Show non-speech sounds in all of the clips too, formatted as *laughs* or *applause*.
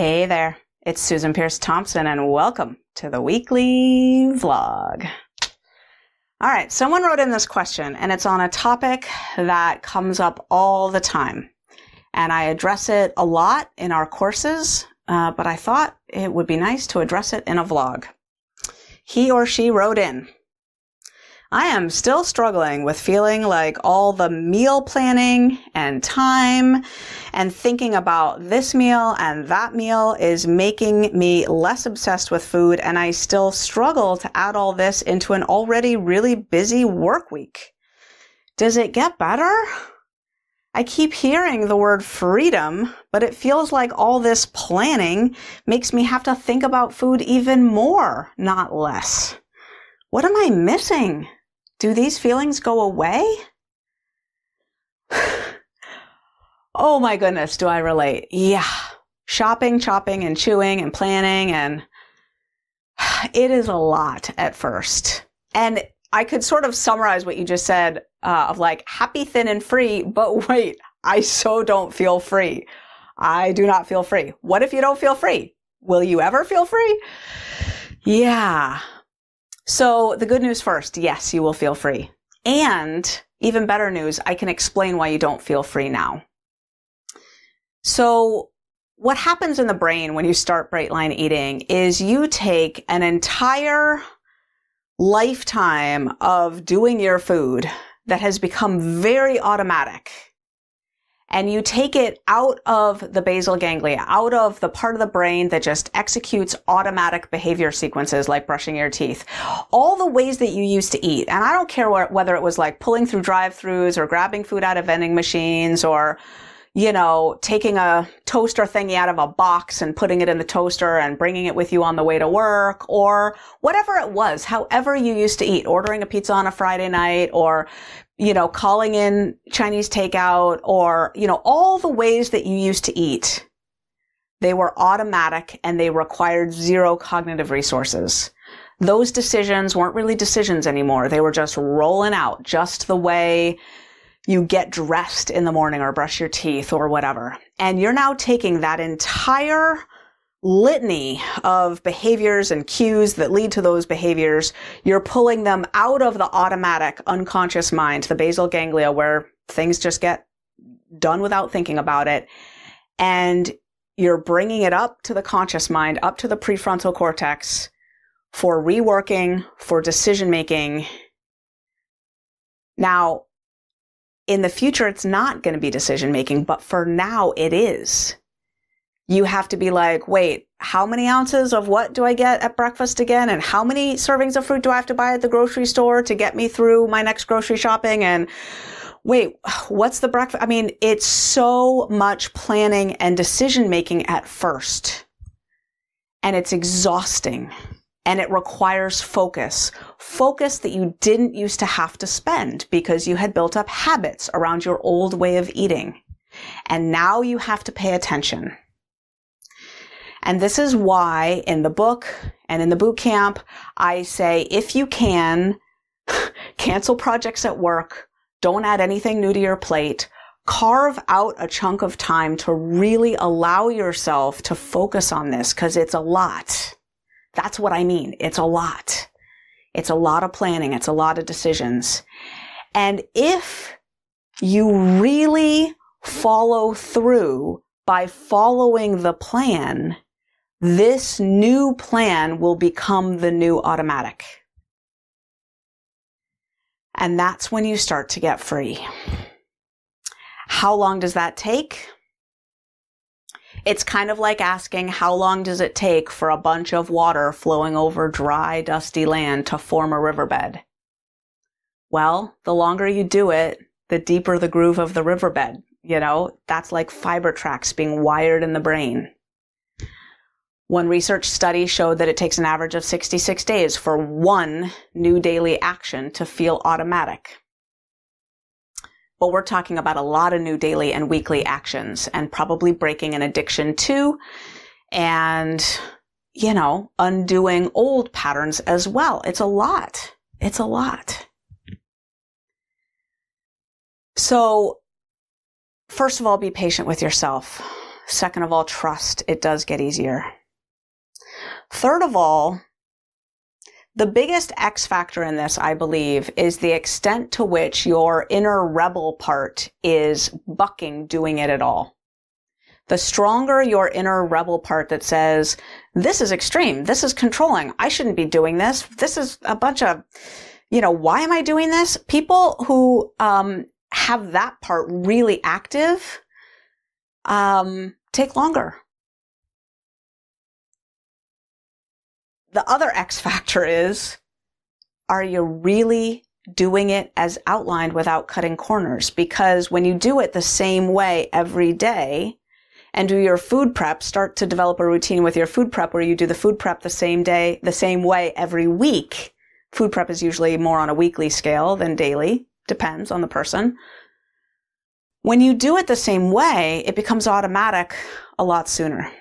Hey there, it's Susan Peirce Thompson, and welcome to the weekly vlog. All right, someone wrote in this question, and it's on a topic that comes up all the time. And I address it a lot in our courses, uh, but I thought it would be nice to address it in a vlog. He or she wrote in I am still struggling with feeling like all the meal planning and time and thinking about this meal and that meal is making me less obsessed with food. And I still struggle to add all this into an already really busy work week. Does it get better? I keep hearing the word freedom, but it feels like all this planning makes me have to think about food even more, not less. What am I missing? Do these feelings go away? *sighs* oh my goodness, do I relate? Yeah. Shopping, chopping, and chewing and planning, and *sighs* it is a lot at first. And I could sort of summarize what you just said uh, of like happy, thin, and free, *laughs* but wait, I so don't feel free. I do not feel free. What if you don't feel free? Will you ever feel free? *sighs* Yeah. So the good news first, yes, you will feel free. And even better news, I can explain why you don't feel free now. So what happens in the brain when you start bright line eating is you take an entire lifetime of doing your food that has become very automatic and you take it out of the basal ganglia, out of the part of the brain that just executes automatic behavior sequences like brushing your teeth. All the ways that you used to eat. And I don't care whether it was like pulling through drive-throughs or grabbing food out of vending machines or you know, taking a toaster thingy out of a box and putting it in the toaster and bringing it with you on the way to work or whatever it was, however you used to eat, ordering a pizza on a Friday night or, you know, calling in Chinese takeout or, you know, all the ways that you used to eat. They were automatic and they required zero cognitive resources. Those decisions weren't really decisions anymore. They were just rolling out just the way you get dressed in the morning or brush your teeth or whatever. And you're now taking that entire litany of behaviors and cues that lead to those behaviors, you're pulling them out of the automatic unconscious mind, the basal ganglia where things just get done without thinking about it. And you're bringing it up to the conscious mind, up to the prefrontal cortex for reworking, for decision making. Now, in the future, it's not going to be decision making, but for now it is you have to be like, wait, how many ounces of what do I get at breakfast again? And how many servings of fruit do I have to buy at the grocery store to get me through my next grocery shopping? And wait, what's the breakfast? I mean, it's so much planning and decision making at first. And it's exhausting and it requires focus. Focus that you didn't used to have to spend because you had built up habits around your old way of eating. And now you have to pay attention. And this is why in the book and in the boot camp, I say if you can, *laughs* cancel projects at work, don't add anything new to your plate, carve out a chunk of time to really allow yourself to focus on this because it's a lot. That's what I mean. It's a lot. It's a lot of planning. It's a lot of decisions. And if you really follow through by following the plan, this new plan will become the new automatic. And that's when you start to get free. How long does that take? It's kind of like asking how long does it take for a bunch of water flowing over dry, dusty land to form a riverbed? Well, the longer you do it, the deeper the groove of the riverbed. You know, that's like fiber tracks being wired in the brain. One research study showed that it takes an average of 66 days for one new daily action to feel automatic. But we're talking about a lot of new daily and weekly actions and probably breaking an addiction too. And, you know, undoing old patterns as well. It's a lot. It's a lot. So, first of all, be patient with yourself Second of all, trust. It does get easier. Third of all, the biggest X factor in this, I believe, is the extent to which your inner rebel part is bucking doing it at all. The stronger your inner rebel part that says, this is extreme, this is controlling, I shouldn't be doing this, this is a bunch of, you know, why am I doing this? People who um, have that part really active um, take longer. The other X factor is, are you really doing it as outlined without cutting corners? Because when you do it the same way every day and do your food prep, start to develop a routine with your food prep where you do the food prep the same day, the same way every week. Food prep is usually more on a weekly scale than daily. Depends on the person. When you do it the same way, it becomes automatic a lot sooner.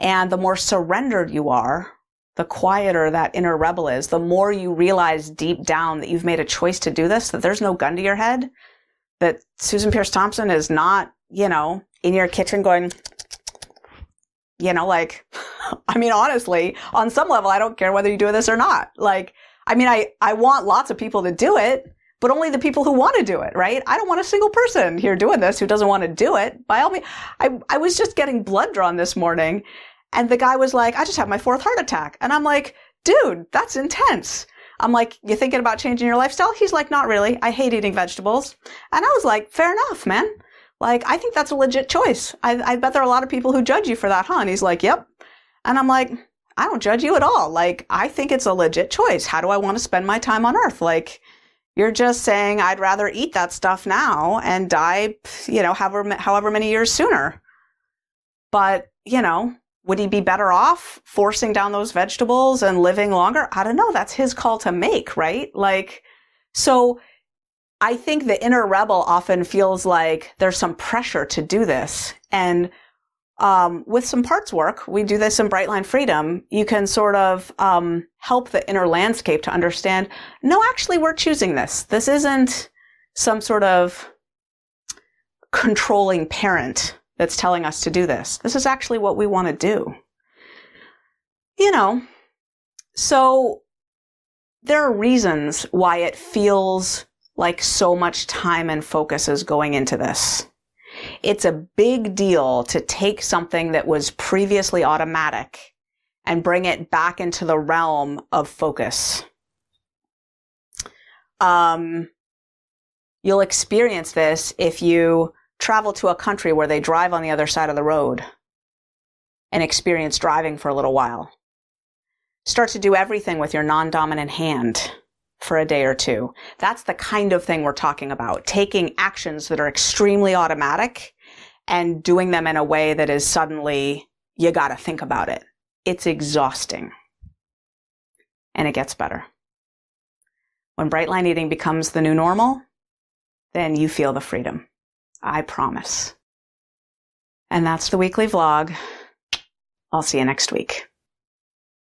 And the more surrendered you are, the quieter that inner rebel is, the more you realize deep down that you've made a choice to do this, that there's no gun to your head, that Susan Peirce Thompson is not, you know, in your kitchen going, you know, like, *laughs* I mean, honestly, on some level, I don't care whether you do this or not. Like, I mean, I, I want lots of people to do it, but only the people who want to do it, right? I don't want a single person here doing this who doesn't want to do it. By all means, I, I was just getting blood drawn this morning and the guy was like, I just had my fourth heart attack. And I'm like, dude, that's intense. I'm like, you thinking about changing your lifestyle? He's like, not really. I hate eating vegetables. And I was like, fair enough, man. Like, I think that's a legit choice. I, I bet there are a lot of people who judge you for that, huh? And he's like, yep. And I'm like, I don't judge you at all. Like, I think it's a legit choice. How do I want to spend my time on earth? Like, you're just saying I'd rather eat that stuff now and die, you know, however, however many years sooner. But, you know, would he be better off forcing down those vegetables and living longer? I don't know. That's his call to make, right? Like, so I think the inner rebel often feels like there's some pressure to do this. And um, with some parts work, we do this in Brightline Freedom. You can sort of um, help the inner landscape to understand. No, actually, we're choosing this. This isn't some sort of controlling parent that's telling us to do this. This is actually what we want to do. You know, so there are reasons why it feels like so much time and focus is going into this. It's a big deal to take something that was previously automatic and bring it back into the realm of focus. Um, you'll experience this if you travel to a country where they drive on the other side of the road and experience driving for a little while. Start to do everything with your non-dominant hand for a day or two. That's the kind of thing we're talking about. Taking actions that are extremely automatic and doing them in a way that is suddenly, you gotta think about it. It's exhausting. And it gets better. When bright line eating becomes the new normal, then you feel the freedom. I promise. And that's the weekly vlog. I'll see you next week.